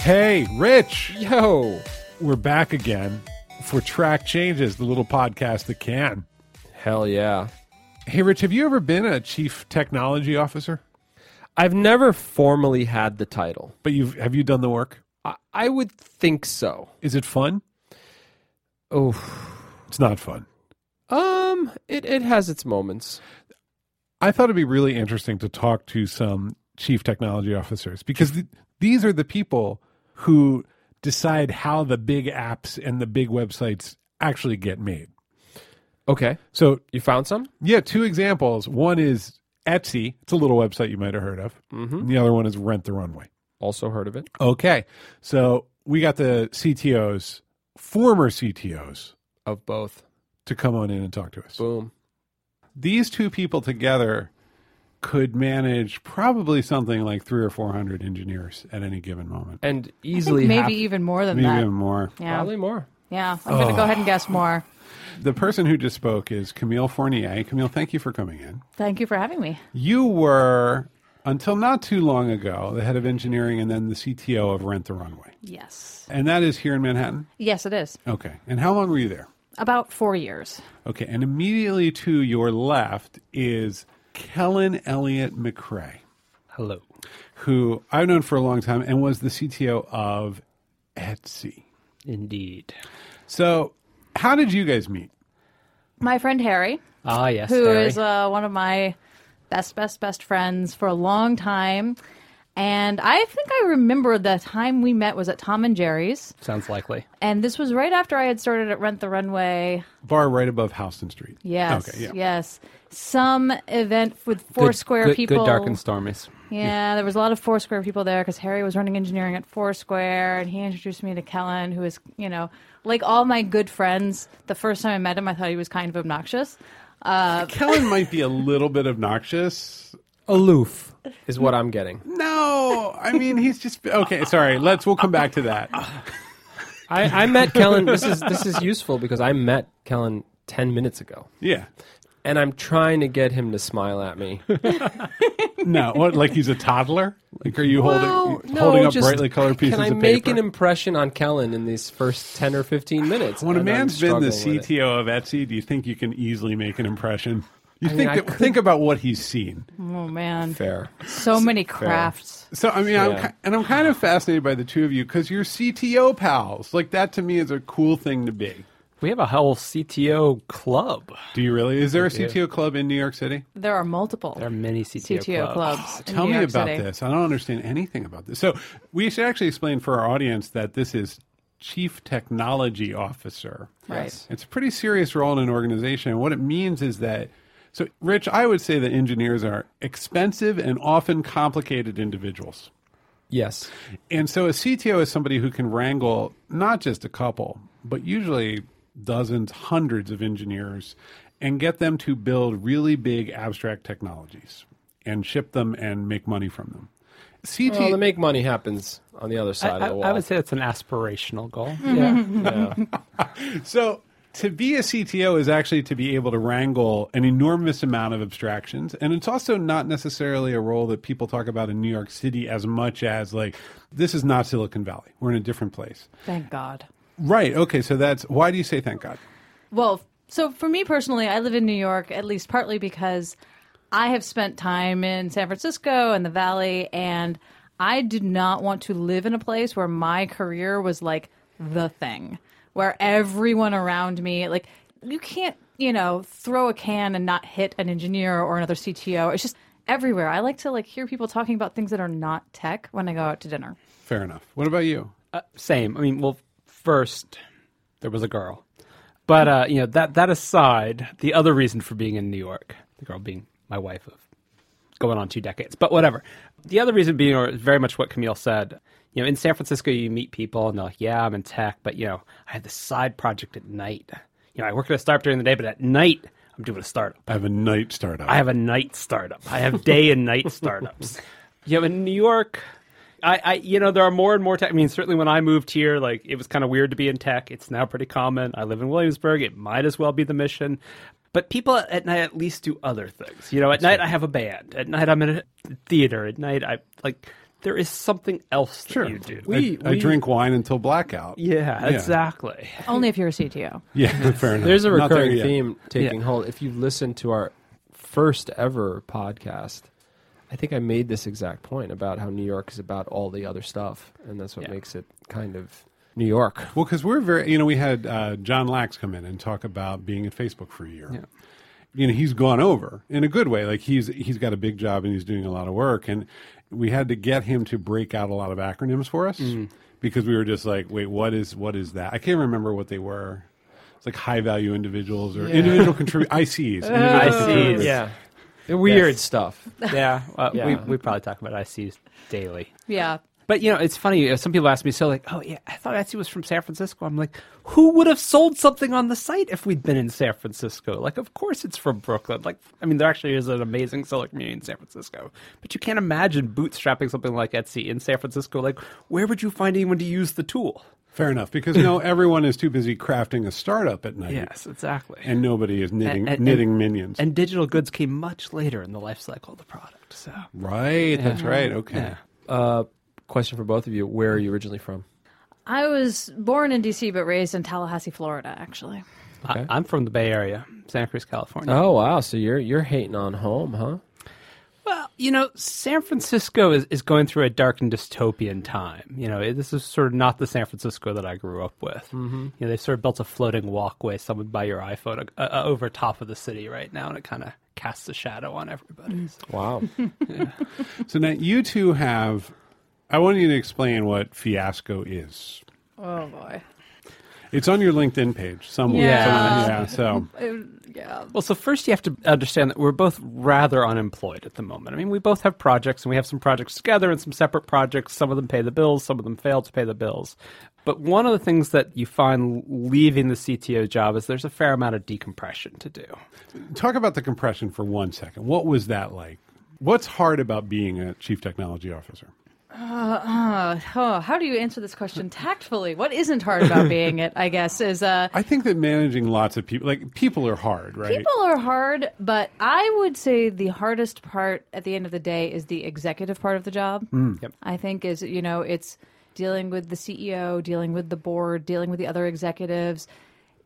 Hey, Rich, Yo. we're back again for Track Changes, the little podcast that can. Hell yeah. Hey, Rich, have you ever been a chief technology officer? I've never formally had the title. But you've have you done the work? I, I would think so. Is it fun? Oh. It's not fun. Um, it, it has its moments. I thought it'd be really interesting to talk to some chief technology officers because th- these are the people who decide how the big apps and the big websites actually get made. Okay. So, You found some? yeah, two examples. One is Etsy. It's a little website you might have heard of. Mm-hmm. The other one is Rent the Runway. Also heard of it. Okay. So we got the CTOs, former CTOs, Of both. to come on in and talk to us. Boom. These two people together could manage probably something like three or four hundred engineers at any given moment. And easily maybe half- even more than Maybe that. even more. Yeah, Probably more. yeah. I'm going to go ahead and guess more. The person who just spoke is Camille Fournier. Camille, thank you for coming in. Thank you for having me. You were, until not too long ago, the head of engineering and then the CTO of Rent the Runway. Yes, And that is here in Manhattan? yes, it is Okay. And how long were you there? about four years. Okay, and immediately to your left is Kellan Elliott-McCrea, Hello. who I've known for a long time and was the CTO of Etsy. Indeed. So, how did you guys meet? My friend Harry, Ah, yes. who Harry. is uh, one of my best, best, best friends for a long time. And I think I remember the time we met was at Tom and Jerry's. Sounds likely. And this was right after I had started at Rent the Runway. Bar right above Houston Street. Yes. Okay, yeah. Yes. Some event with Foursquare good, people. Good dark and stormies. Yeah, there was a lot of Foursquare people there because Harry was running engineering at Foursquare, and he introduced me to Kellan, who is, you know, like all my good friends. The first time I met him, I thought he was kind of obnoxious. Uh, Kellan might be a little bit obnoxious. Aloof is what I'm getting. No, I mean he's just okay. Sorry, let's. We'll come back to that. I, I met Kellan. This is this is useful because I met Kellan ten minutes ago, Yeah. And I'm trying to get him to smile at me. No, what? Like he's a toddler? Like are you holding Well, no, holding up just brightly colored pieces of paper? Can I of make an impression on Kellan in these first ten or fifteen minutes? when a I'm man's been the struggling with it. CTO of Etsy, do you think you can easily make an impression? You I think I that, think about what he's seen. Oh man, Fair. so many crafts. So I mean, I'm, and I'm kind of fascinated by the two of you because you're CTO pals. Like that to me is a cool thing to be. We have a whole CTO club. Do you really? Is there a CTO club in New York City? There are multiple There are many CTO, CTO clubs. clubs. in ah, Tell New me York about City. this. I don't understand anything about this. So we should actually explain for our audience that this is chief technology officer. Right. It's a pretty serious role in an organization. And what it means is that, so Rich, I would say that engineers are expensive and often complicated individuals. Yes. And so a CTO is somebody who can wrangle not just a couple, but usually dozens, hundreds of engineers and get them to build really big abstract technologies and ship them and make money from them. CT, Well, the make money happens on the other side I- of the wall. I would say it's an aspirational goal. yeah. yeah. So to be a CTO is actually to be able to wrangle an enormous amount of abstractions. And it's also not necessarily a role that people talk about in New York City as much as like, this is not Silicon Valley. We're in a different place. Thank God. Right. Okay. So that's why do you say thank God? Well, so for me personally, I live in New York at least partly because I have spent time in San Francisco and the Valley, and I did not want to live in a place where my career was like the thing, where everyone around me, like, you can't, you know, throw a can and not hit an engineer or another CTO. It's just everywhere. I like to like hear people talking about things that are not tech when I go out to dinner. Fair enough. What about you? Uh, same. I mean, well, first there was a girl, but uh, you know that that aside, the other reason for being in New York, the girl being my wife of going on two decades, but whatever. The other reason being, or very much what Camille said. You know, in San Francisco, you meet people and they're like, "Yeah, I'm in tech, but you know, I had this side project at night. You know, I work at a startup during the day, but at night, I'm doing a startup. I have a night startup. I have a night startup. I have day and night startups. You know, in New York, I, I, you know, there are more and more tech. I mean, certainly when I moved here, like it was kind of weird to be in tech. It's now pretty common. I live in Williamsburg. It might as well be the mission. But people at night at least do other things. You know, at night I have a band. At night I'm in a theater. At night I like there is something else that Sure. you do. We- I, I drink wine until blackout. yeah, exactly. Only if you're a CTO. Yeah, fair enough. There's a Not there recurring theme taking Yeah. hold. If you listen to our first ever podcast, I think I made this exact point about how New York is about all the other stuff, and that's what Yeah. makes it kind of New York. Well, because we're very, you know, we had uh, John Lax come in and talk about being at Facebook for a year. Yeah. You know, he's gone over in a good way. Like he's he's got a big job and he's doing a lot of work, and we had to get him to break out a lot of acronyms for us because we were just like, wait, what is what is that? I can't remember what they were. It's like high value individuals or individual contribute ICs. individual ICs. Yeah, the weird Yes. stuff. Yeah, uh, Yeah. We, we probably talk about ICs daily. Yeah. But you know, it's funny. uh, Some people ask me, so like, oh yeah, I thought Etsy was from San Francisco. I'm like, who would have sold something on the site if we'd been in San Francisco? Like, of course it's from Brooklyn. Like, I mean, there actually is an amazing seller community in San Francisco, but you can't imagine bootstrapping something like Etsy in San Francisco. Like, where would you find anyone to use the tool? Fair enough, because no, everyone is too busy crafting a startup at night, Yes, exactly. and nobody is knitting And- and- knitting minions. and digital goods came much later in the life cycle of the product. So, right, that's right. Okay. yeah. Uh, question for both of you: Where are you originally from? I was born in D.C. but raised in Tallahassee, Florida, actually. Okay. I, I'm from the Bay Area, Santa Cruz, California. Oh wow, so you're you're hating on home, huh? Well, you know, San Francisco is, is going through a dark and dystopian time. You know, this is sort of not the San Francisco that I grew up with. Mm-hmm. You know, they sort of built a floating walkway, someone by your iPhone, uh, uh, over top of the city right now, and it kind of casts a shadow on everybody. Wow. So now you two have. I want you to explain what Fiasco is. Oh, boy. It's on your LinkedIn page somewhere. Yeah. Somewhere, yeah. So yeah. Well, so first you have to understand that we're both rather unemployed at the moment. I mean, we both have projects, and we have some projects together and some separate projects. Some of them pay the bills, some of them fail to pay the bills. But one of the things that you find leaving the CTO job is there's a fair amount of decompression to do. talk about the compression for one second. What was that like? What's hard about being a chief technology officer? Uh, oh, how do you answer this question tactfully? What isn't hard about being it, I guess, is uh, I think that managing lots of people, like people, are hard, right? people are hard, but I would say the hardest part at the end of the day is the executive part of the job. Yep. I think is you know it's dealing with the CEO, dealing with the board, dealing with the other executives.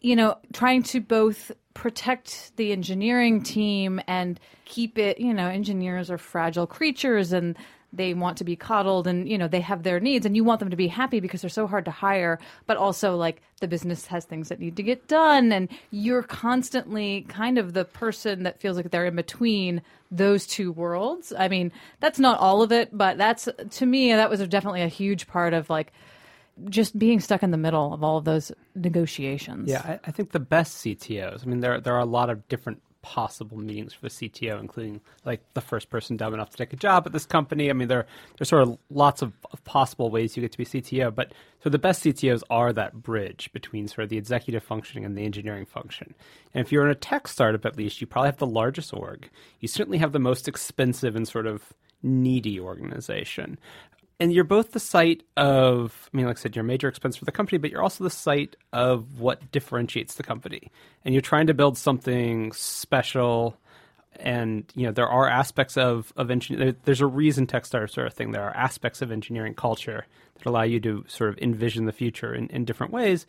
You know, trying to both protect the engineering team and keep it. You know, engineers are fragile creatures and they want to be coddled and you know they have their needs and you want them to be happy because they're so hard to hire but also like the business has things that need to get done and you're constantly kind of the person that feels like they're in between those two worlds i mean that's not all of it but that's to me that was definitely a huge part of like just being stuck in the middle of all of those negotiations Yeah, I, I think the best CTOs. I mean, there there are a lot of different possible meetings for the CTO, including like the first person dumb enough to take a job at this company. I mean, there there's sort of lots of, of possible ways you get to be CTO, but so the best CTOs are that bridge between sort of the executive functioning and the engineering function. And if you're in a tech startup, at least you probably have the largest org. You certainly have the most expensive and sort of needy organization and you're both the site of i mean like i said you're a major expense for the company but you're also the site of what differentiates the company. And you're trying to build something special. And you know there are aspects of of engineering there's a reason techstars are a thing. There are aspects of engineering culture that allow you to sort of envision the future in, in different ways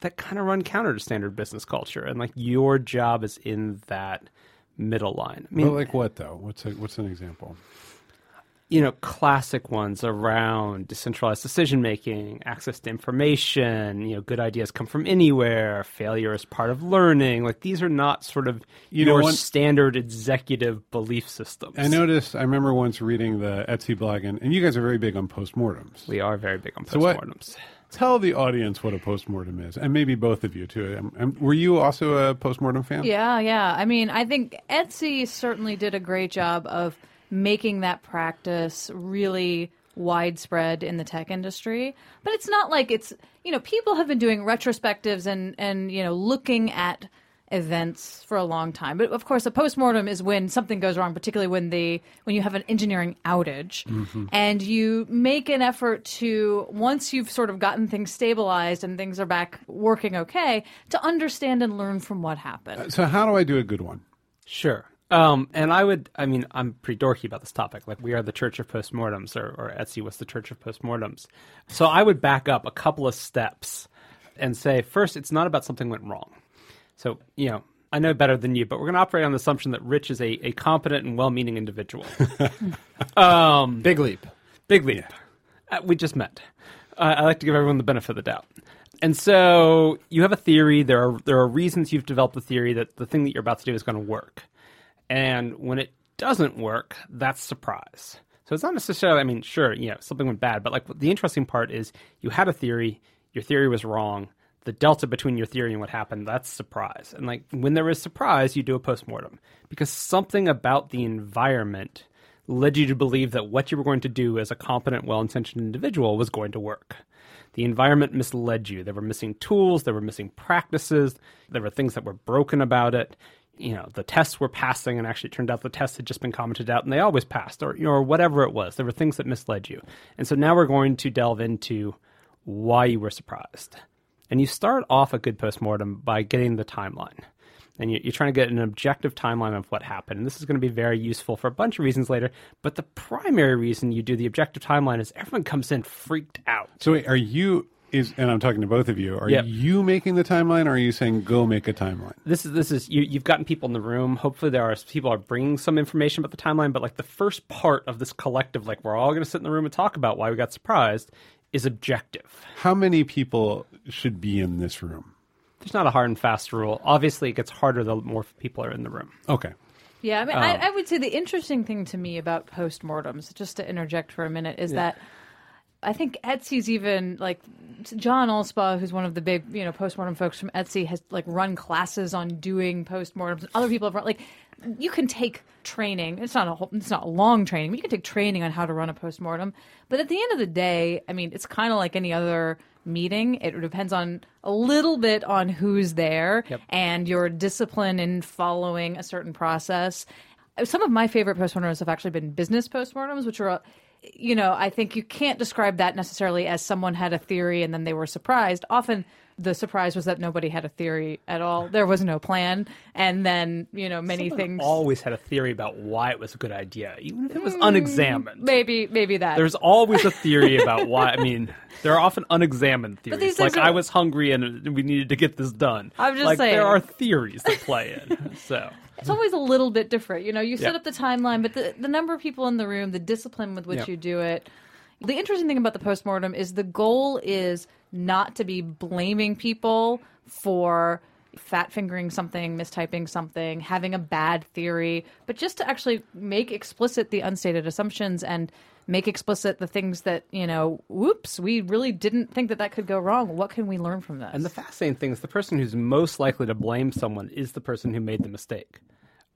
that kind of run counter to standard business culture. And like your job is in that middle line. I mean like what though? What's a, what's an example? You know, classic ones around decentralized decision making, access to information, you know, good ideas come from anywhere, failure is part of learning. Like these are not sort of You know, your one- standard executive belief systems. I noticed. I remember once reading the Etsy blog, and, and you guys are very big on postmortems. we are very big on So what- postmortems. Tell the audience what a postmortem is, and maybe both of you too. Um, um, were you also a postmortem fan? Yeah, yeah. I mean, I think Etsy certainly did a great job of making that practice really widespread in the tech industry. But it's not like it's, you know, people have been doing retrospectives and and you know, looking at events for a long time. But of course, a postmortem is when something goes wrong, particularly when the when you have an engineering outage, mm-hmm. and you make an effort to once you've sort of gotten things stabilized and things are back working okay, to understand and learn from what happened. So how do I do a good one? Sure. Um, and I would, I mean, I'm pretty dorky about this topic. Like, we are the Church of Postmortems, or, or Etsy was the Church of Postmortems. So I would back up a couple of steps and say, first, it's not about something went wrong. So, you know, I know better than you, but we're going to operate on the assumption that Rich is a, a competent and well meaning individual. um, Big leap. Big leap. Uh, we just met. Uh, I like to give everyone the benefit of the doubt. And so you have a theory. There are there are reasons you've developed a theory that the thing that you're about to do is going to work. And when it doesn't work, that's surprise. So it's not necessarily. I mean, sure, you know, something went bad, but like the interesting part is you had a theory. Your theory was wrong. The delta between your theory and what happened, that's surprise. And like when there is surprise, you do a postmortem because something about the environment led you to believe that what you were going to do as a competent, well intentioned individual was going to work. The environment misled you. There were missing tools, there were missing practices, there were things that were broken about it. You know, the tests were passing, and actually it turned out the tests had just been commented out and they always passed, or, you know, whatever it was. There were things that misled you. And so now we're going to delve into why you were surprised. And you start off a good postmortem by getting the timeline and you're trying to get an objective timeline of what happened. And this is going to be very useful for a bunch of reasons later. But the primary reason you do the objective timeline is everyone comes in freaked out. So, wait, are you? Is and I'm talking to both of you. Are Yep. you making the timeline, or are you saying go make a timeline? This is this is you, you've gotten people in the room. Hopefully, there are people are bringing some information about the timeline. But like the first part of this collective, like we're all going to sit in the room and talk about why we got surprised, is objective. How many people should be in this room? There's not a hard and fast rule. Obviously, it gets harder the more people are in the room. Okay. Yeah, I mean, I, um, I would say the interesting thing to me about postmortems, just to interject for a minute, is that I think Etsy's even like John Allspaw, who's one of the big you know postmortem folks from Etsy, has like run classes on doing postmortems. Other people have run like you can take training. It's not a whole, it's not a long training, but you can take training on how to run a postmortem. But at the end of the day, I mean, it's kind of like any other meeting. It depends on a little bit on who's there Yep. and your discipline in following a certain process. Some of my favorite postmortems have actually been business postmortems, which are, you know, I think you can't describe that necessarily as someone had a theory and then they were surprised. Often the surprise was that nobody had a theory at all. There was no plan. And then, you know, many Someone things. always had a theory about why it was a good idea, even if it was hmm, unexamined. Maybe, maybe that. There's always a theory about why. I mean, there are often unexamined theories. like are- I was hungry and we needed to get this done. I'm just like saying. there are theories that play in. So it's always a little bit different. You know, you set Yeah. up the timeline, but the, the number of people in the room, the discipline with which Yeah. you do it. The interesting thing about the postmortem is the goal is not to be blaming people for fat fingering something, mistyping something, having a bad theory, but just to actually make explicit the unstated assumptions and make explicit the things that, you know, whoops, we really didn't think that that could go wrong. What can we learn from this? And the fascinating thing is the person who's most likely to blame someone is the person who made the mistake.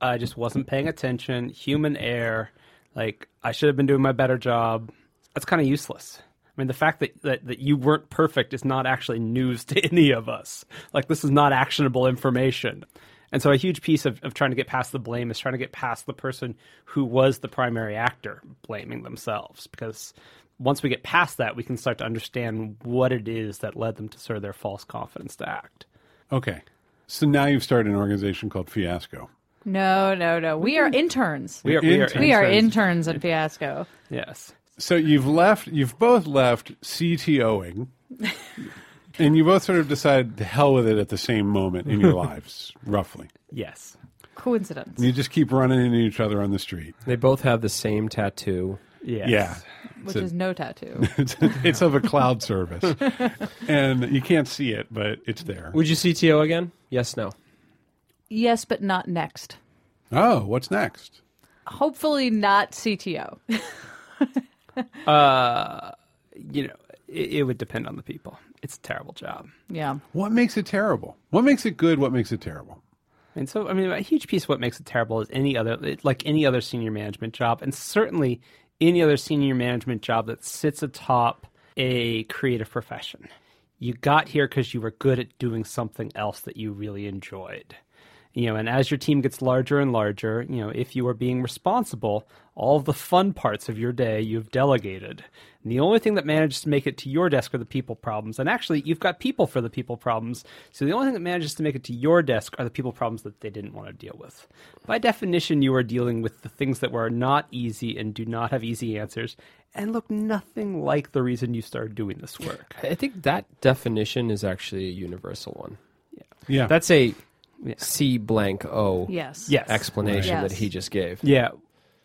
I just wasn't paying attention, human error, like I should have been doing my better job. That's kind of useless. I mean, the fact that, that, that you weren't perfect is not actually news to any of us. Like, this is not actionable information. And so, a huge piece of, of trying to get past the blame is trying to get past the person who was the primary actor blaming themselves. Because once we get past that, we can start to understand what it is that led them to sort of their false confidence to act. Okay. So now you've started an organization called Fiasco. no, no, no. We mm-hmm. are interns. We are, we are, Interns. We are Interns. interns at Fiasco. yes. So you've left, you've both left CTOing, and you both sort of decided to hell with it at the same moment in your lives, roughly. Yes. Coincidence. And you just keep running into each other on the street. They both have the same tattoo. Yes. Yeah. which It's a- is no tattoo. It's, it's of a cloud service. And you can't see it, but it's there. Would you CTO again? Yes, no. yes, but not next. Oh, what's next? Hopefully not CTO. Uh, you know, it, it would depend on the people. It's a terrible job. yeah. What makes it terrible? What makes it good? What makes it terrible? And so, I mean, a huge piece of what makes it terrible is any other, like any other senior management job, and certainly any other senior management job that sits atop a creative profession. You got here because you were good at doing something else that you really enjoyed. You know, and as your team gets larger and larger, you know, if you are being responsible, all of the fun parts of your day you've delegated. And the only thing that manages to make it to your desk are the people problems. And actually, you've got people for the people problems. So the only thing that manages to make it to your desk are the people problems that they didn't want to deal with. By definition, you are dealing with the things that were not easy and do not have easy answers and look nothing like the reason you started doing this work. I think that definition is actually a universal one. Yeah. Yeah. That's a Yeah. C blank O Yes. Yes. explanation Right. that he just gave. Yeah.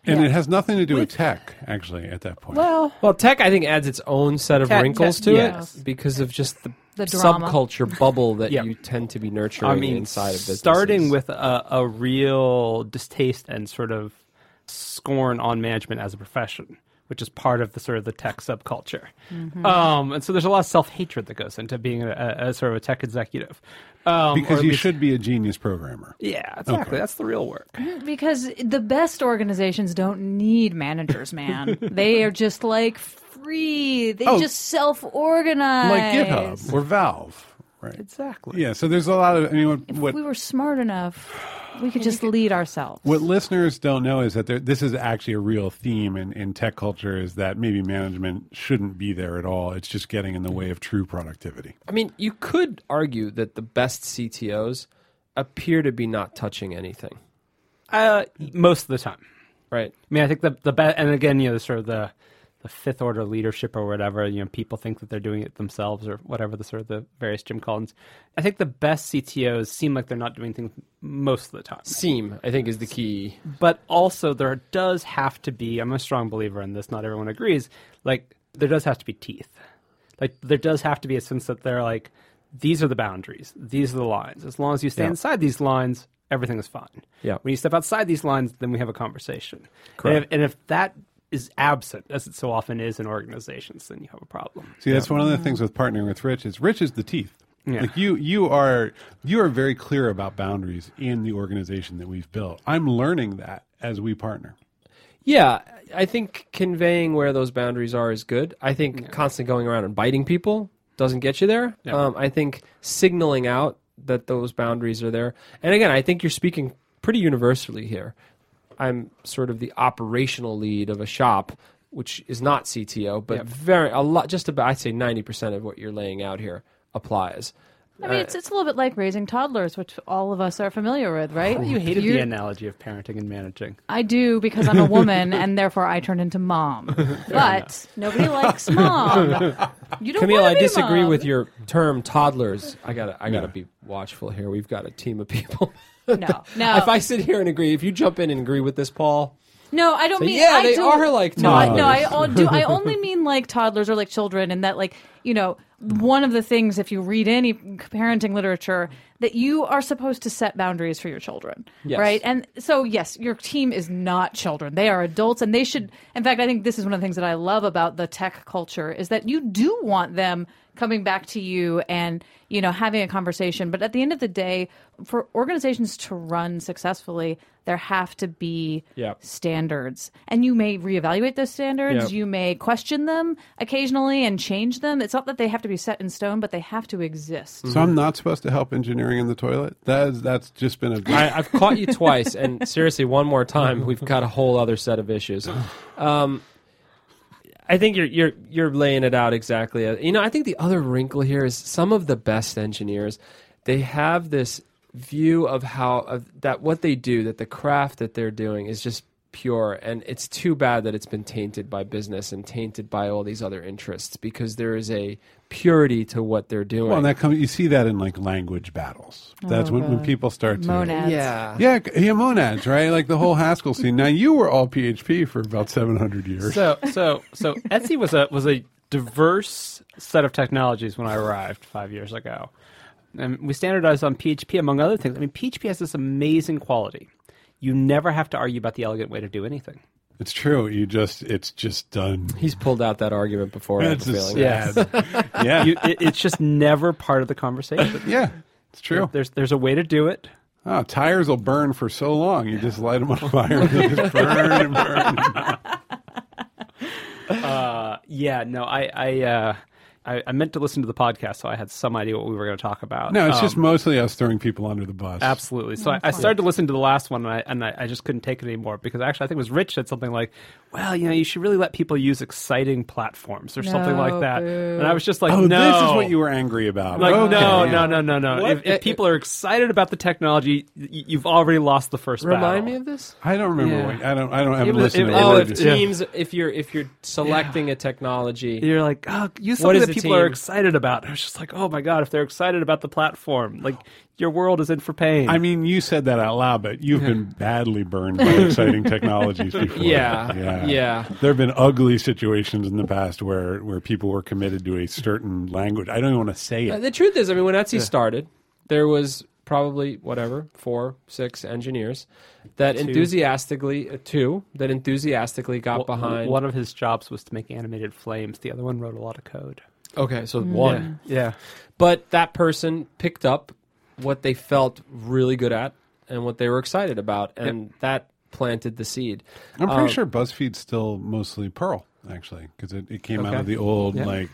and Yeah. it has nothing to do with tech, actually, at that point. Well, Well, tech I think adds its own set of Tech- wrinkles tech- to yes. it because of just the, The drama. subculture bubble that Yeah. you tend to be nurturing I mean, inside of businesses. starting with a, a real distaste and sort of scorn on management as a profession, which is part of the sort of the tech subculture. Mm-hmm. Um, and so there's a lot of self hatred that goes into being a, a, a sort of a tech executive. Um, because you least- should be a genius programmer. Yeah, exactly. Okay. That's the real work. Because the best organizations don't need managers, man. they are just like free. They Oh. just self organize. Like GitHub or Valve. Right. Exactly. Yeah, so there's a lot of, I mean, what, If what we were smart enough, we could just lead ourselves. What listeners don't know is that there, this is actually a real theme in, in tech culture is that maybe management shouldn't be there at all. It's just getting in the way of true productivity. I mean, you could argue that the best CTOs appear to be not touching anything, Uh, most of the time. right? I mean, I think the the be- and again, you know, the sort of the the fifth order leadership or whatever. You know, people think that they're doing it themselves or whatever the sort of the various Jim Collins. I think the best CTOs seem like they're not doing things most of the time. Seem, I think, is the key. But also, there does have to be. I'm a strong believer in this. Not everyone agrees. Like, there does have to be teeth. Like, there does have to be a sense that they're like, these are the boundaries. These are the lines. As long as you stay Yeah. inside these lines, everything is fine. Yeah. When you step outside these lines, then we have a conversation. Correct. And if, and if that is absent, as it so often is in organizations, then you have a problem. See, that's one of the things with partnering with Rich is Rich is the teeth. Yeah. Like you, you are you are very clear about boundaries in the organization that we've built. I'm learning that as we partner. Yeah, I think conveying where those boundaries are is good. I think constantly going around and biting people doesn't get you there. Yeah. Um, I think signaling out that those boundaries are there. And again, I think you're speaking pretty universally here. I'm sort of the operational lead of a shop, which is not CTO, but Yep. very a lot. Just about I'd say ninety percent of what you're laying out here applies. I mean, it's, it's a little bit like raising toddlers, which all of us are familiar with, right? Oh, you hated the You're- analogy of parenting and managing. I do because I'm a woman and therefore I turned into mom. but nobody likes mom. You don't Camille, I be disagree mom. with your term toddlers. I gotta, I gotta Yeah. be watchful here. We've got a team of people. No, no, If I sit here and agree, if you jump in and agree with this, Paul, no. I don't say, mean. yeah, I they don't- are like No, I, toddlers. no, I all do. I only mean like toddlers or like children, and that like you know one of the things if you read any parenting literature that you are supposed to set boundaries for your children, Yes. right? And so yes, your team is not children; they are adults, and they should. In fact, I think this is one of the things that I love about the tech culture is that you do want them coming back to you and you know having a conversation but at the end of the day for organizations to run successfully there have to be Yep. standards and you may reevaluate those standards Yep. you may question them occasionally and change them it's not that they have to be set in stone but they have to exist So I'm not supposed to help engineering in the toilet. That is that's just been a I, I've caught you twice, and seriously, one more time, we've got a whole other set of issues. Um, I think you're you're you're laying it out exactly. You know, I think the other wrinkle here is some of the best engineers, they have this view of how of that what they do, that the craft that they're doing is just pure, and it's too bad that it's been tainted by business and tainted by all these other interests because there is a purity to what they're doing. well, and that comes. You see that in like language battles. That's Oh, when, when people start to monads yeah, Yeah, yeah, monads, right? Like the whole Haskell scene. Now you were all PHP for about seven hundred years. So so so Etsy was a was a diverse set of technologies when I arrived five years ago. And we standardized on PHP among other things. I mean PHP has this amazing quality. You never have to argue about the elegant way to do anything. it's true. You just it's just done. he's pulled out that argument before. I It's a just feeling. sad. yeah, You, it, it's just never part of the conversation. yeah, it's true. There's there's a way to do it. Oh, tires will burn for so long. You just light them on fire and they just burn and burn. Uh, yeah, no, I, I, uh, I, I meant to listen to the podcast, so I had some idea what we were going to talk about. No, it's Um, just mostly us throwing people under the bus. Absolutely. So I, I started to listen to the last one, and I and I, I just couldn't take it anymore because actually I think it was Rich said something like, "Well, you know, you should really let people use exciting platforms or something like that." boo. And I was just like, Oh, "No, this is what you were angry about. like Okay, no, no, no, no, no. If, if people are excited about the technology, y- you've already lost the first Remind battle. me of this. I don't remember. Yeah. What, I don't. I don't. I haven't was- listened it- to it Oh, it. was- if yeah. teams, if you're if you're selecting a technology, You're like, oh, use something that the people are excited about. I was just like, oh my god, if they're excited about the platform, like your world is in for pain. I mean, you said that out loud, but you've been badly burned by exciting technologies before. Yeah, yeah. yeah. There have been ugly situations in the past where, where people were committed to a certain language. I don't even want to say Uh, it. The truth is, I mean, when Etsy started, there was probably whatever four, six engineers that enthusiastically uh, two that enthusiastically got W- behind. One of his jobs was to make animated flames. The other one wrote a lot of code. Okay, so one, Yeah. but that person picked up what they felt really good at and what they were excited about, and that planted the seed. I'm pretty Um, sure BuzzFeed's still mostly Perl, actually, because it, it came out of the old, Yeah. like,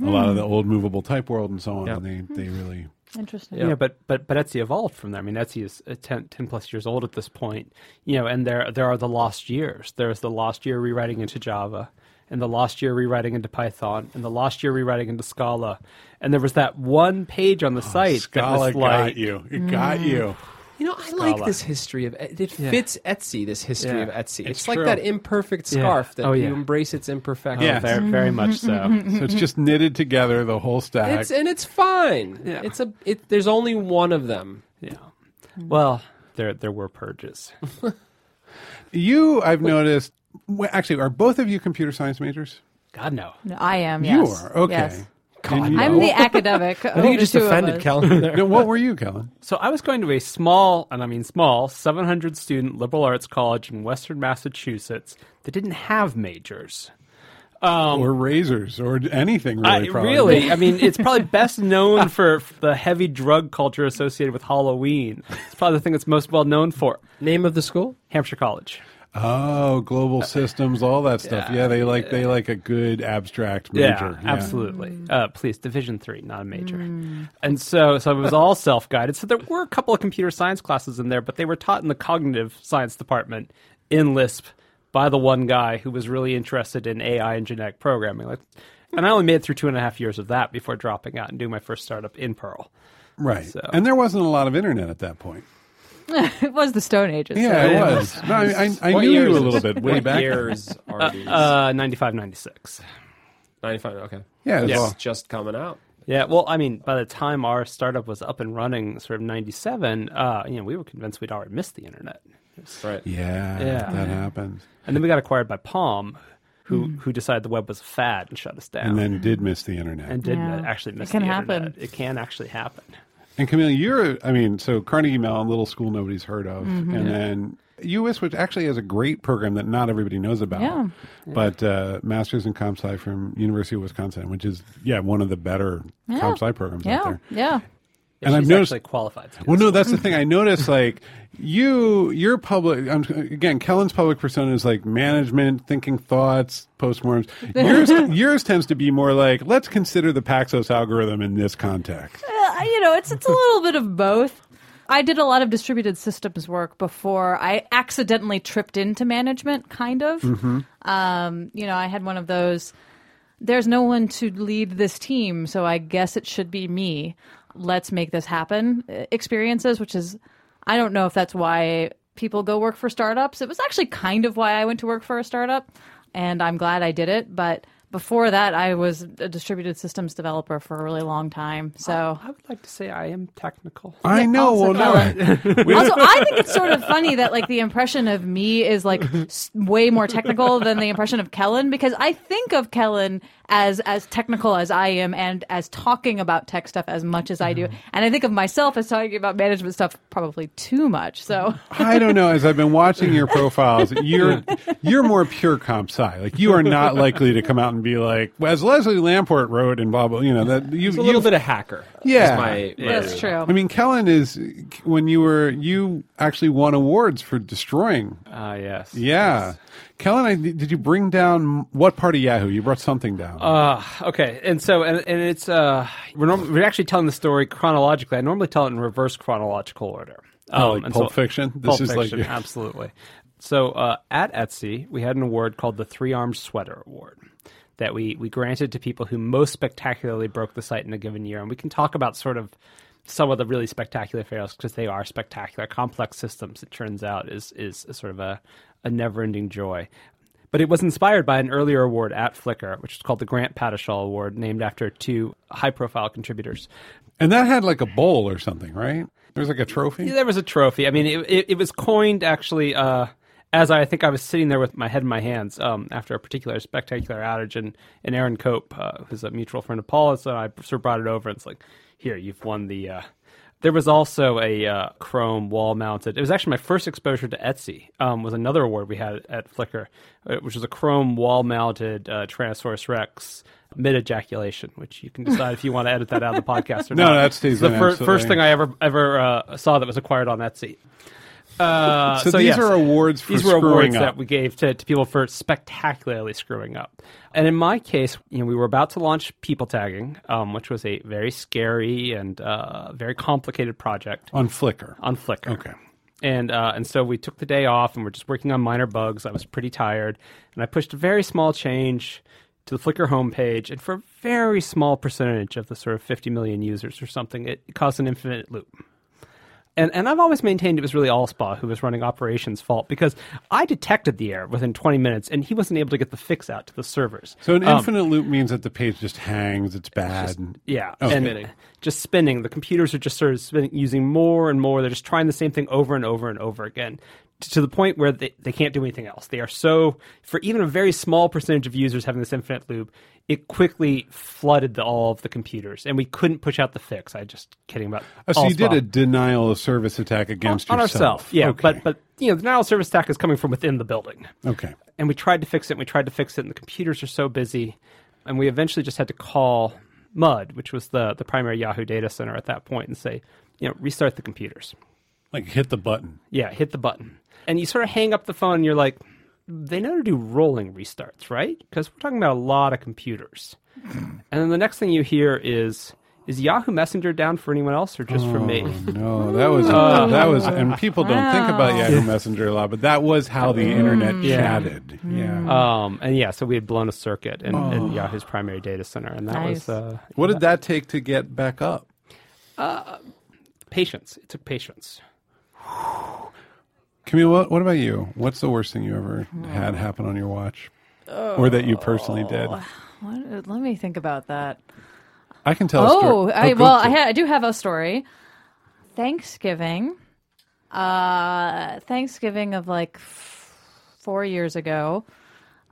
a lot of the old movable type world and so on. Yeah. And they, they really. Interesting. Yeah. Yeah. but but but Etsy evolved from there. I mean, Etsy is uh, 10, 10 plus years old at this point. You know, and there there are the lost years. There's the lost year rewriting into Java, and the lost year rewriting into Python, and the lost year rewriting into Scala. And there was that one page on the oh, site Scala that was got you. It got you. Mm. You know, I like this history of it Yeah. fits Etsy. This history Yeah. of Etsy. It's, It's like that imperfect Yeah. scarf that Oh, you embrace its imperfection. Yeah. very, very much so. So it's just knitted together, the whole stack. It's and it's fine. Yeah. It's a it, there's only one of them. Yeah. Well, there there were purges. you, I've noticed, well, actually, are both of you computer science majors? God no. No, I am. You Yes. are. Okay. Yes. And you- I'm the academic. I think you just offended Kellan there. No, what were you, Kellan? So I was going to a small, and I mean small, 700 student liberal arts college in Western Massachusetts that didn't have majors. or razors, or anything really. Um, I, probably. really, I mean, it's probably best known for the heavy drug culture associated with Halloween. It's probably the thing it's most well known for. Name of the school? Hampshire College. Oh, global systems, all that stuff. Yeah, they like they like a good abstract major. Yeah, absolutely. Uh, please, Division three, not a major. And so, so it was all self-guided. So there were a couple of computer science classes in there, but they were taught in the cognitive science department in Lisp by the one guy who was really interested in AI and genetic programming. Like, and I only made it through two and a half years of that before dropping out and doing my first startup in Perl. Right. So- And there wasn't a lot of internet at that point. it was the Stone Ages. Yeah, so- it was. No, I, I, I knew you a little bit way what back. years are these? Uh, 95, 96. 95. Okay. Yeah, it was It's all- just coming out. Yeah, well, I mean, by the time our startup was up and running, sort of '97, uh, you know, we were convinced we'd already missed the internet, Right. Yeah, Yeah. that happened. and then we got acquired by Palm, who who decided the web was a fad and shut us down, And then did miss the internet. and did Yeah. actually It miss can the happen. internet. It can actually happen. And Camille, you're, I mean, so Carnegie Mellon, little school nobody's heard of. Mm-hmm. And then US, which actually has a great program that not everybody knows about. Yeah. But uh, Masters in Comp Sci from University of Wisconsin, which is, yeah, one of the better Yeah. comp sci programs out there. Yeah. Yeah, And I've she's noticed- actually qualified. To do Well, this. no, that's the thing. I noticed, like you, your public. I'm, again, Kellan's public persona is like management, thinking thoughts, postmortems. Yours, yours tends to be more like let's consider the Paxos algorithm in this context. Uh, you know, it's it's a little bit of both. I did a lot of distributed systems work before I accidentally tripped into management, kind of. Um, you know, I had one of those. There's no one to lead this team, so I guess it should be me. Let's make this happen. uh, Experiences, which is, I don't know if that's why people go work for startups. It was actually kind of why I went to work for a startup, and I'm glad I did it. But before that, I was a distributed systems developer for a really long time. So I would like to say I am technical. I know. also Well, no, also, I think it's sort of funny that like the impression of me is like way more technical than the impression of Kellan because I think of Kellan as as technical as I am and as talking about tech stuff as much as I do, mm-hmm. and I think of myself as talking about management stuff probably too much. So I don't know. As I've been watching your profiles, you're you're more pure comp sci. Like you are not likely to come out and be like, well, as Leslie Lamport wrote in blah blah, you know that you It's a little bit of hacker. Yeah. my, my That's read. true. I mean, Kellan is when you were you actually won awards for destroying. Ah, yes. Yeah, Kellan, I, did you bring down what part of Yahoo? You brought something down. Uh, okay, and so and, and it's uh, we're norm- we're actually telling the story chronologically. I normally tell it in reverse chronological order. Oh, like and Pulp Fiction? This Pulp is like Fiction, your- absolutely. So uh, at Etsy, we had an award called the Three Armed Sweater Award that we we granted to people who most spectacularly broke the site in a given year, and we can talk about sort of some of the really spectacular fails because they are spectacular. Complex systems, it turns out, is is a sort of a, a never ending joy. But it was inspired by an earlier award at Flickr, which is called the Grant Padishal Award, named after two high profile contributors. and that had like a bowl or something, right? There was like a trophy. There was a trophy. I mean, it, it, it was coined actually uh, as I, think I was sitting there with my head in my hands um, after a particular spectacular outage, and, and Aaron Cope, uh, who's a mutual friend of Paul's, and I sort of brought it over, and it's like, here, you've won the. Uh, there was also a uh, Chrome wall-mounted. It was actually my first exposure to Etsy. Um, was another award we had at Flickr, uh, which was a Chrome wall-mounted uh, Tyrannosaurus Rex mid-ejaculation, which you can decide if you want to edit that out of the podcast or not. No, not. that stays It's the fir- first thing I ever ever uh, saw that was acquired on Etsy. Uh, So so these yes, are awards for these were screwing awards up. that we gave to, to people for spectacularly screwing up. And in my case, you know, we were about to launch people tagging, um, which was a very scary and uh, very complicated project on Flickr. on Flickr. Okay. And uh, and so we took the day off and we're just working on minor bugs. I was pretty tired, and I pushed a very small change to the Flickr homepage, and for a very small percentage of the sort of 50 million users or something, it caused an infinite loop. And and I've always maintained it was really Allspaw who was running operations fault because I detected the error within 20 minutes, and he wasn't able to get the fix out to the servers. So an Um, infinite loop means that the page just hangs. It's bad. Yeah, Okay. and Spinning. just spinning. The computers are just sort of spinning, using more and more. They're just trying the same thing over and over and over again t- to the point where they, they can't do anything else. They are so, for even a very small percentage of users having this infinite loop, it quickly flooded the, all of the computers, and we couldn't push out the fix. I just kidding about. Oh, so you Allspaw. did a denial of service attack against on yourself. ourselves. Yeah, Okay. but but you know, the denial of service attack is coming from within the building okay. and we tried to fix it and we tried to fix it and the computers are so busy and we eventually just had to call mud which was the, the primary yahoo data center at that point and say you know restart the computers Like hit the button. yeah hit the button and you sort of hang up the phone and you're like they know to do rolling restarts right? Because we're talking about a lot of computers. And then the next thing you hear is is yahoo messenger down for anyone else or just for me? Oh, no, that was that was, and people don't think about Yahoo Messenger a lot, but that was how the internet Yeah. chatted. Yeah. um, and yeah so we had blown a circuit in, in yahoo's primary data center and that Nice. was uh, what did that take to get back up? patience. It took patience Camille, what, what about you? What's the worst thing you ever had happen on your watch, or that you personally did? What, let me think about that. I can tell. a Oh, story. I, go well, I, ha- I do have a story. Thanksgiving, uh, Thanksgiving of like f- four years ago.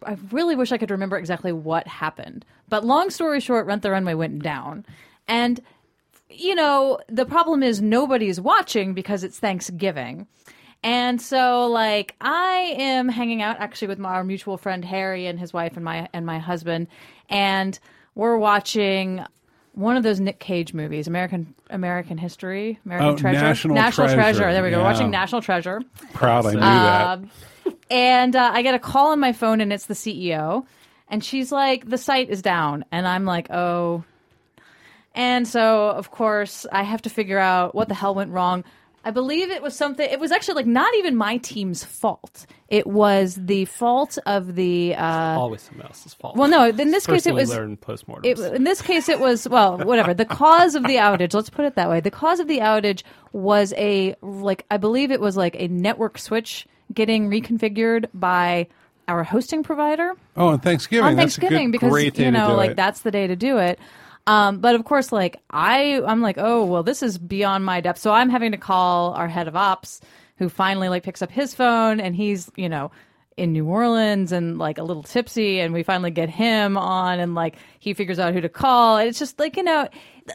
I really wish I could remember exactly what happened. But long story short, Rent the Runway went down, and you know the problem is nobody's watching because it's Thanksgiving. And so, like, I am hanging out actually with my, our mutual friend Harry and his wife and my and my husband, and we're watching one of those Nick Cage movies, American American History, American Oh, Treasure, National Treasure, There we go. We're yeah. watching National Treasure, proud. I knew that. Um, and uh, I get a call on my phone, and it's the CEO, and she's like, "The site is down," and I'm like, "Oh." And so, of course, I have to figure out what the hell went wrong. I believe it was something. It was actually like not even my team's fault. It was the fault of the. Uh, always someone else's fault. well, no. In this case, it was. learned. It, in this case, it was well, whatever. The cause of the outage. Let's put it that way. The cause of the outage was a like I believe it was like a network switch getting reconfigured by our hosting provider Oh, on Thanksgiving. on Thanksgiving because you know like it. that's the day to do it. Um, but of course, like I, I'm like, oh well, this is beyond my depth. So I'm having to call our head of ops, who finally like picks up his phone, and he's you know in New Orleans and like a little tipsy and we finally get him on and like he figures out who to call. And it's just like, you know,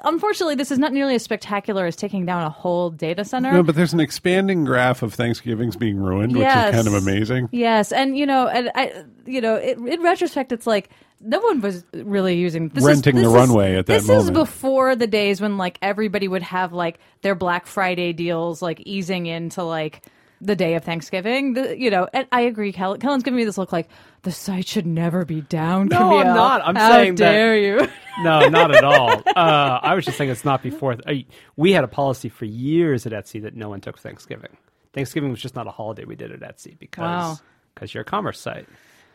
unfortunately this is not nearly as spectacular as taking down a whole data center. No, but there's an expanding graph of Thanksgivings being ruined, which is kind of amazing. Yes, and you know, and I, you know, it, in retrospect, it's like no one was really using this Renting is, the this runway is, at that This is before the days when like everybody would have like their Black Friday deals, like easing into like the day of Thanksgiving. The, you know, and I agree. Kel- Kellan's giving me this look like the site should never be down. No, Camille. I'm not. I'm How saying that- dare you? no, not at all. Uh, I was just saying it's not before. I, we had a policy for years at Etsy that no one took Thanksgiving. Thanksgiving was just not a holiday we did at Etsy because Wow. because you're a commerce site.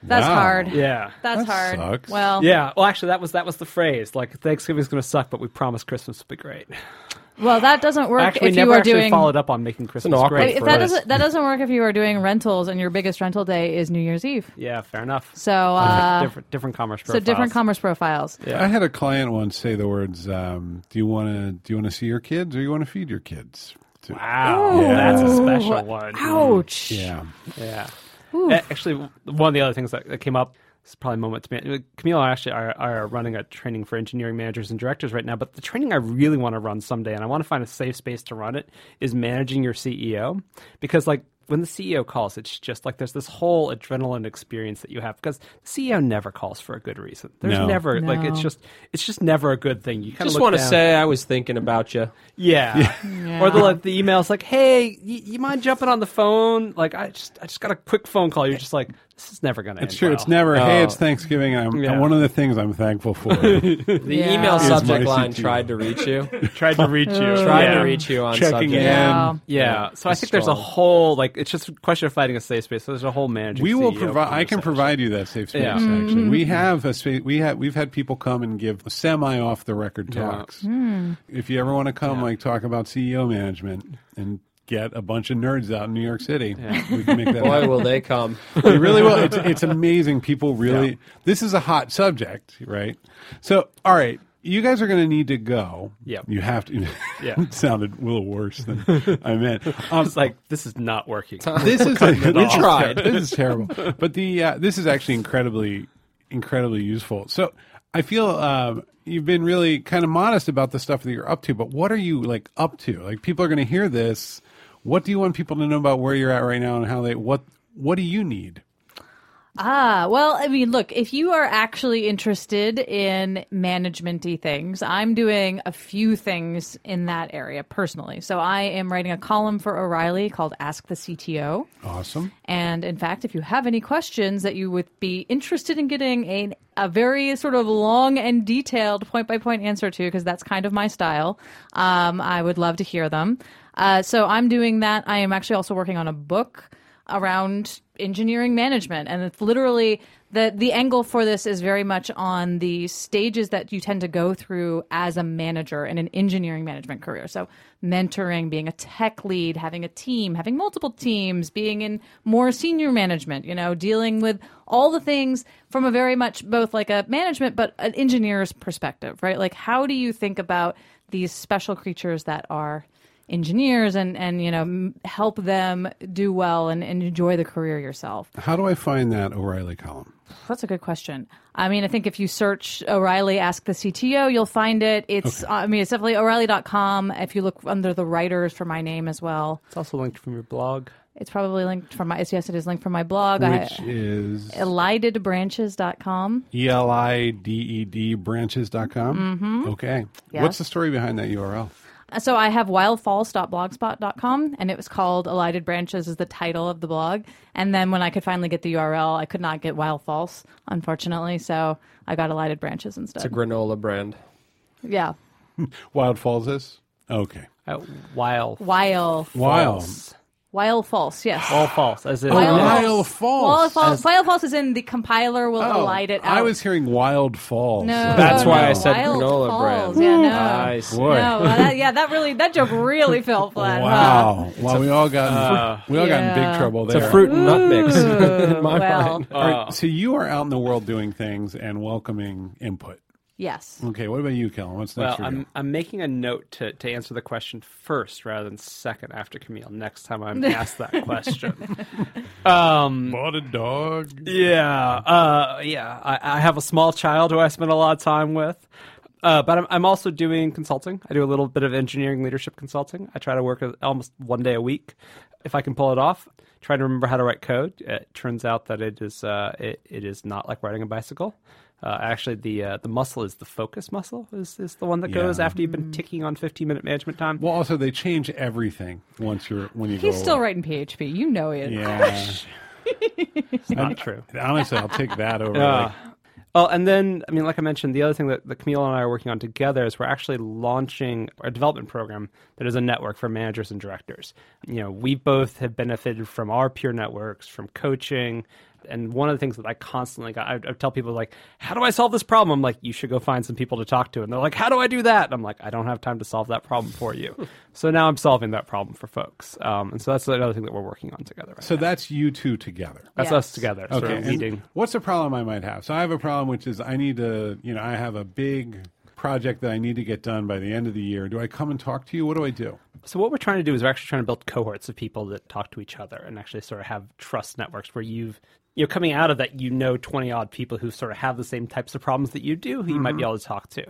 That's Wow. hard. Yeah. That's That hard. sucks. Well, Yeah, well, actually, that was that was the phrase. Like Thanksgiving's going to suck, but we promise Christmas will be great. Well, that doesn't work Actually, if never you are actually doing. followed up on making Christmas awkward great. if for that us. doesn't that doesn't work if you are doing rentals and your biggest rental day is New Year's Eve. Yeah, fair enough. So uh, different different commerce so profiles. different commerce profiles. I had a client once say the words, um, "Do you want to do you want to see your kids or you want to feed your kids?" To- Wow, Yeah. that's a special one. Ouch. Yeah. Yeah. A- Actually, one of the other things that, that came up is probably a moment to me. Camille and I actually are, are running a training for engineering managers and directors right now, but the training I really want to run someday, and I want to find a safe space to run it, is managing your CEO. Because, like, when the CEO calls, it's just like there's this whole adrenaline experience that you have because the CEO never calls for a good reason. There's No. never like it's just it's just never a good thing. You kind Just want to say I was thinking about you. yeah. Yeah. Or the like, the emails like, "Hey, y- you mind jumping on the phone? Like, I just I just got a quick phone call." You're just like, "This is never going to." It's true. It's never, hey, it's Thanksgiving. I'm, Yeah. One of the things I'm thankful for. The Yeah. email Is subject line CTO. tried to reach you. tried to reach you. tried yeah. to reach you on Checking subject. in. Yeah. Yeah. So I It's think there's a whole like it's just a question of finding a safe space. So there's a whole managing. we will provide. I can provide you that safe space. Yeah. Actually, mm-hmm. we have a space. We have we've had people come and give semi off the record Yeah. talks. Hmm. If you ever want to come, like talk about CEO management and get a bunch of nerds out in New York City, we can make that. Boy, happen. will they come. They really will. It's, it's amazing. People really. This is a hot subject, right? So, all right, you guys are going to need to go. Yep. You have to. Yeah. it sounded a little worse than I meant. Um, It's like this is not working. this is We tried. This is terrible. But the uh, this is actually incredibly incredibly useful. So I feel um, you've been really kind of modest about the stuff that you're up to. But what are you like up to? Like people are going to hear this. What do you want people to know about where you're at right now and how they what what do you need? Ah, well, I mean, look, if you are actually interested in managementy things, I'm doing a few things in that area personally. So I am writing a column for O'Reilly called Ask the CTO. Awesome. And in fact, if you have any questions that you would be interested in getting a, a very sort of long and detailed point by point answer to, because that's kind of my style, um, I would love to hear them. Uh, so I'm doing that. I am actually also working on a book around engineering management. And it's literally the, the angle for this is very much on the stages that you tend to go through as a manager in an engineering management career. So mentoring, being a tech lead, having a team, having multiple teams, being in more senior management, you know, dealing with all the things from a very much both like a management but an engineer's perspective, right? Like how do you think about these special creatures that are engineers and and you know help them do well and, and enjoy the career yourself How do I find that O'Reilly column? that's a good question i mean i think if you search o'reilly ask the cto you'll find it it's i mean it's definitely o'reilly.com if you look under the writers for my name as well It's also linked from your blog. it's probably linked from my yes it is linked from my blog Which I, is elidedbranches.com E L I D E D branches.com. Mm-hmm. Okay. Yes. What's the story behind that URL? So I have wildfalls.blogspot.com and it was called Elided Branches is the title of the blog. And then when I could finally get the URL, I could not get Wild Falls, unfortunately. So I got Elided Branches instead. It's a granola brand. yeah. Wild Falls is? Okay. Uh, while Wild Wild. false. Wild False, yes. all false as in Wild Wild False. False. Wild False. Wild False is in the compiler will Oh, elide it out. I was hearing Wild Falls. no, That's no, why no. I said Wild granola Falls. brand. Yeah, no. Nice. No, well, that, yeah, that really that joke really fell flat. huh? Wow. Well, we all got uh, we all got in big trouble It's a fruit and nut mix in my well. mind. All right, so you are out in the world doing things and welcoming input. Yes. Okay, what about you, Kellan? What's next Well, for? I'm, I'm making a note to, to answer the question first rather than second after Camille next time I'm asked that question. um, Bought a dog. yeah, uh, yeah. I, I have a small child who I spend a lot of time with. Uh, but I'm, I'm also doing consulting. I do a little bit of engineering leadership consulting. I try to work almost one day a week if I can pull it off. Trying to remember how to write code. It turns out that it is uh, it, it is not like riding a bicycle. Uh, actually, the uh, the muscle is the focus muscle is, is the one that goes Yeah. after you've been ticking on 15 minute management time. Well, also they change everything once you're when you go. He's still away. writing PHP. You know it. Yeah. It's not true. Honestly, I'll take that over. Yeah. like- Well, and then I mean, like I mentioned, the other thing that, that Camille and I are working on together is we're actually launching a development program that is a network for managers and directors. You know, we both have benefited from our peer networks, from coaching. And one of the things that I constantly got, I, I tell people like, "How do I solve this problem?" I'm like, "You should go find some people to talk to." And they're like, "How do I do that?" And I'm like, "I don't have time to solve that problem for you." so now I'm solving that problem for folks. Um, and so that's another thing that we're working on together. Right so now. that's you two together. that's Yes. us together, sort Okay. of and. What's the problem I might have? So I have a problem, which is I need to, you know, I have a big project that I need to get done by the end of the year. Do I come and talk to you? What do I do? So what we're trying to do is we're actually trying to build cohorts of people that talk to each other and actually sort of have trust networks where you've you know coming out of that you know 20 odd people who sort of have the same types of problems that you do who you might be mm-hmm. able to talk to.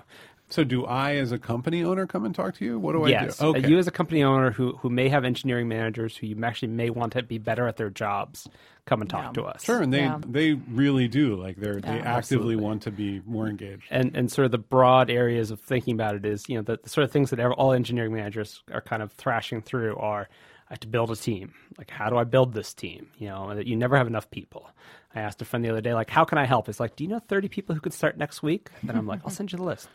So do I, as a company owner, come and talk to you? What do I yes. do? Okay. You as a company owner who who may have engineering managers who you actually may want to be better at their jobs, come and talk Yeah. to us. Sure, and they Yeah. they really do. Like they're they Yeah. actively want to be more engaged. and and sort of the broad areas of thinking about it is you know the, the sort of things that all engineering managers are kind of thrashing through are I have to build a team. Like how do I build this team? You know, that you never have enough people. I asked a friend the other day, like, how can I help? It's like, do you know thirty people who could start next week? And I'm like, I'll send you the list,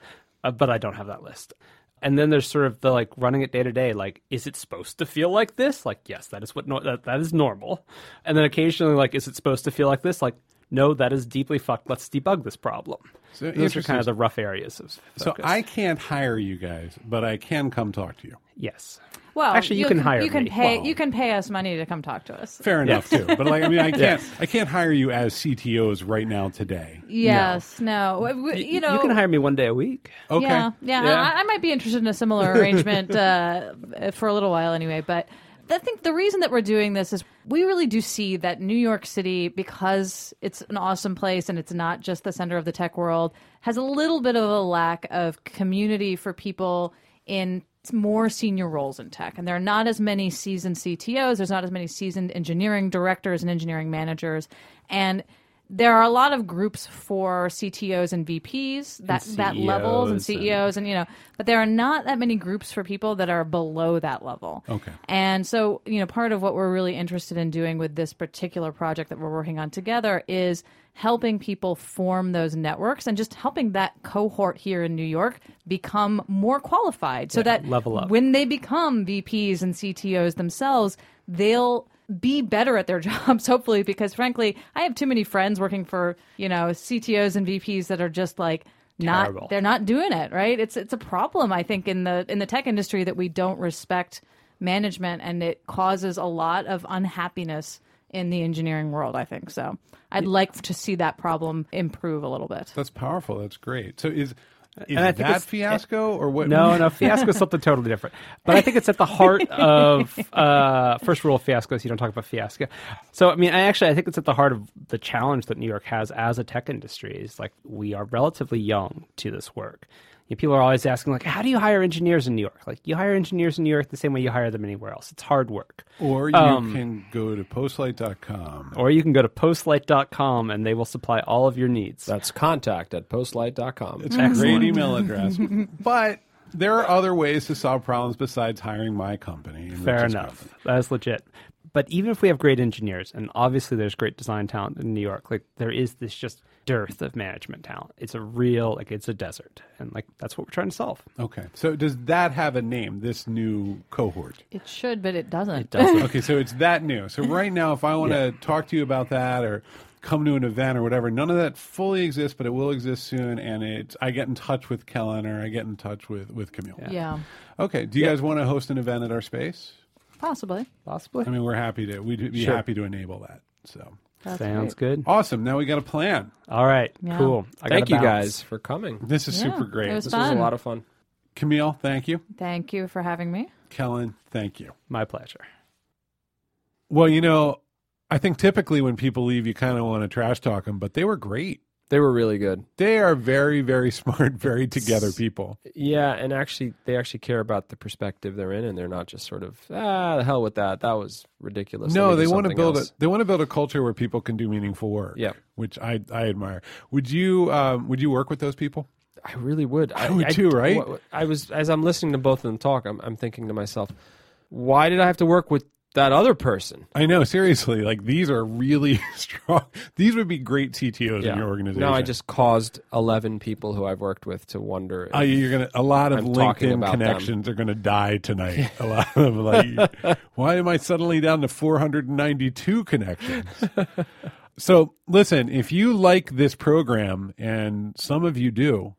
uh, but I don't have that list. And then there's sort of the like running it day to day. Like, is it supposed to feel like this? Like, yes, that is what no- that, that is normal. And then occasionally, like, is it supposed to feel like this? Like, no, that is deeply fucked. Let's debug this problem. So Those are kind of the rough areas of So. I can't hire you guys, but I can come talk to you. yes. Well, Actually, you can hire You can me. pay. Well- You can pay us money to come talk to us. Fair enough too. But like I mean I can't Yes. I can't hire you as CTOs right now today. Yes. No. W- w- You know. you can hire me one day a week. Okay. Yeah, yeah. Yeah. I, I might be interested in a similar arrangement uh, for a little while anyway. But I think the reason that we're doing this is we really do see that New York City, because it's an awesome place and it's not just the center of the tech world, has a little bit of a lack of community for people in more senior roles in tech. And there are not as many seasoned CTOs, there's not as many seasoned engineering directors and engineering managers. And there are a lot of groups for CTOs and VPs that that levels and CEOs and- and you know, but there are not that many groups for people that are below that level. Okay. And so, you know, part of what we're really interested in doing with this particular project that we're working on together is helping people form those networks and just helping that cohort here in New York become more qualified so that level up. when they become VPs and CTOs themselves, they'll be better at their jobs hopefully because frankly, I have too many friends working for, you know, CTOs and VPs that are just like not Terrible. they're not doing it, right? It's it's a problem I think in the in the tech industry that we don't respect management and it causes a lot of unhappiness in the engineering world, I think. So, I'd like to see that problem improve a little bit. That's powerful. That's great. So is is And I think that fiasco or what? No, no, fiasco is something totally different. But I think it's at the heart of uh, first rule of fiasco is you don't talk about fiasco. So I mean, I actually I think it's at the heart of the challenge that New York has as a tech industry. Is like we are relatively young to this work. You know, people are always asking like, how do you hire engineers in New York? Like you hire engineers in New York the same way you hire them anywhere else. It's hard work. Or you Um, can go to postlight.com. Or you can go to postlight.com and they will supply all of your needs. That's contact at postlight.com. It's a great email address. but there are other ways to solve problems besides hiring my company. Fair Rich's enough. company. That is legit. But even if we have great engineers, and obviously there's great design talent in New York, like there is this just dearth of management talent. It's a real, like it's a desert, and like that's what we're trying to solve. Okay. So does that have a name, this new cohort? It should, but it doesn't. It doesn't. Okay, so it's that new. So right now, if I want to talk to you about that or come to an event or whatever, none of that fully exists, but it will exist soon. And it's I get in touch with Kellan or I get in touch with with Camille. yeah, Okay. Do you guys want to host an event at our space? possibly. Possibly. I mean, we're happy to. We'd be Sure. happy to enable that. So That's Sounds great. good. Awesome. Now we got a plan. All right. Yeah. Cool. I Thank you guys for coming. This is Yeah, super great. was This was a lot of fun. Camille, thank you. Thank you for having me. Kellan, thank you. My pleasure. Well, you know, I think typically when people leave, you kind of want to trash talk them, but they were great. They were really good. They are very, very smart, very together people. Yeah, and actually, they actually care about the perspective they're in, and they're not just sort of ah, the hell with that. That was ridiculous. No, they want to build else. a they want to build a culture where people can do meaningful work. Yeah. which I I admire. Would you um, would you work with those people? I really would. I, would too, right? I was as I'm listening to both of them talk. I'm, I'm thinking to myself, why did I have to work with that other person? I know, seriously. Like these are really strong. These would be great CTOs in your organization. Now I just caused 11 people who I've worked with to wonder. if- Oh, you're gonna. A lot of I'm LinkedIn connections are gonna die tonight. A lot of like, why am I suddenly down to 492 connections? so listen, if you like this program, and some of you do,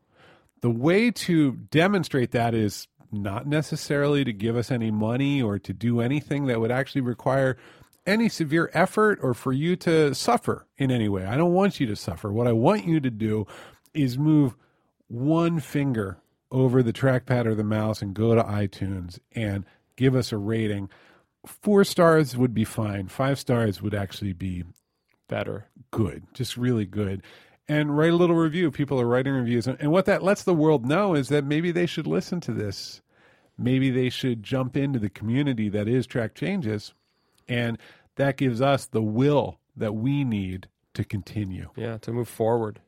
the way to demonstrate that is not necessarily to give us any money or to do anything that would actually require any severe effort or for you to suffer in any way. I don't want you to suffer. What I want you to do is move one finger over the trackpad or the mouse and go to iTunes and give us a rating. Four stars would be fine. Five stars would actually be better. good, just really good. And write a little review. People are writing reviews. And what that lets the world know is that maybe they should listen to this. Maybe they should jump into the community that is Track Changes. And that gives us the will that we need to continue. Yeah, to move forward.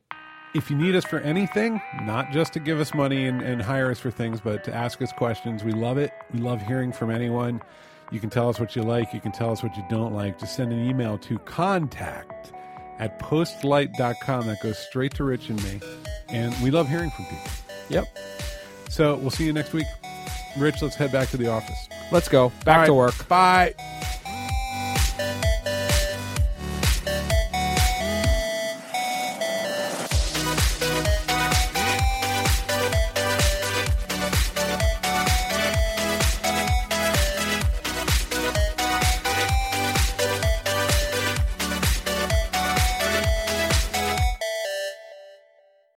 If you need us for anything, not just to give us money and, and hire us for things, but to ask us questions, we love it. We love hearing from anyone. You can tell us what you like. You can tell us what you don't like. Just send an email to contact at postlight.com. That goes straight to Rich and me. And we love hearing from people. Yep. So we'll see you next week. Rich, let's head back to the office. Let's go. Back All to work. Bye.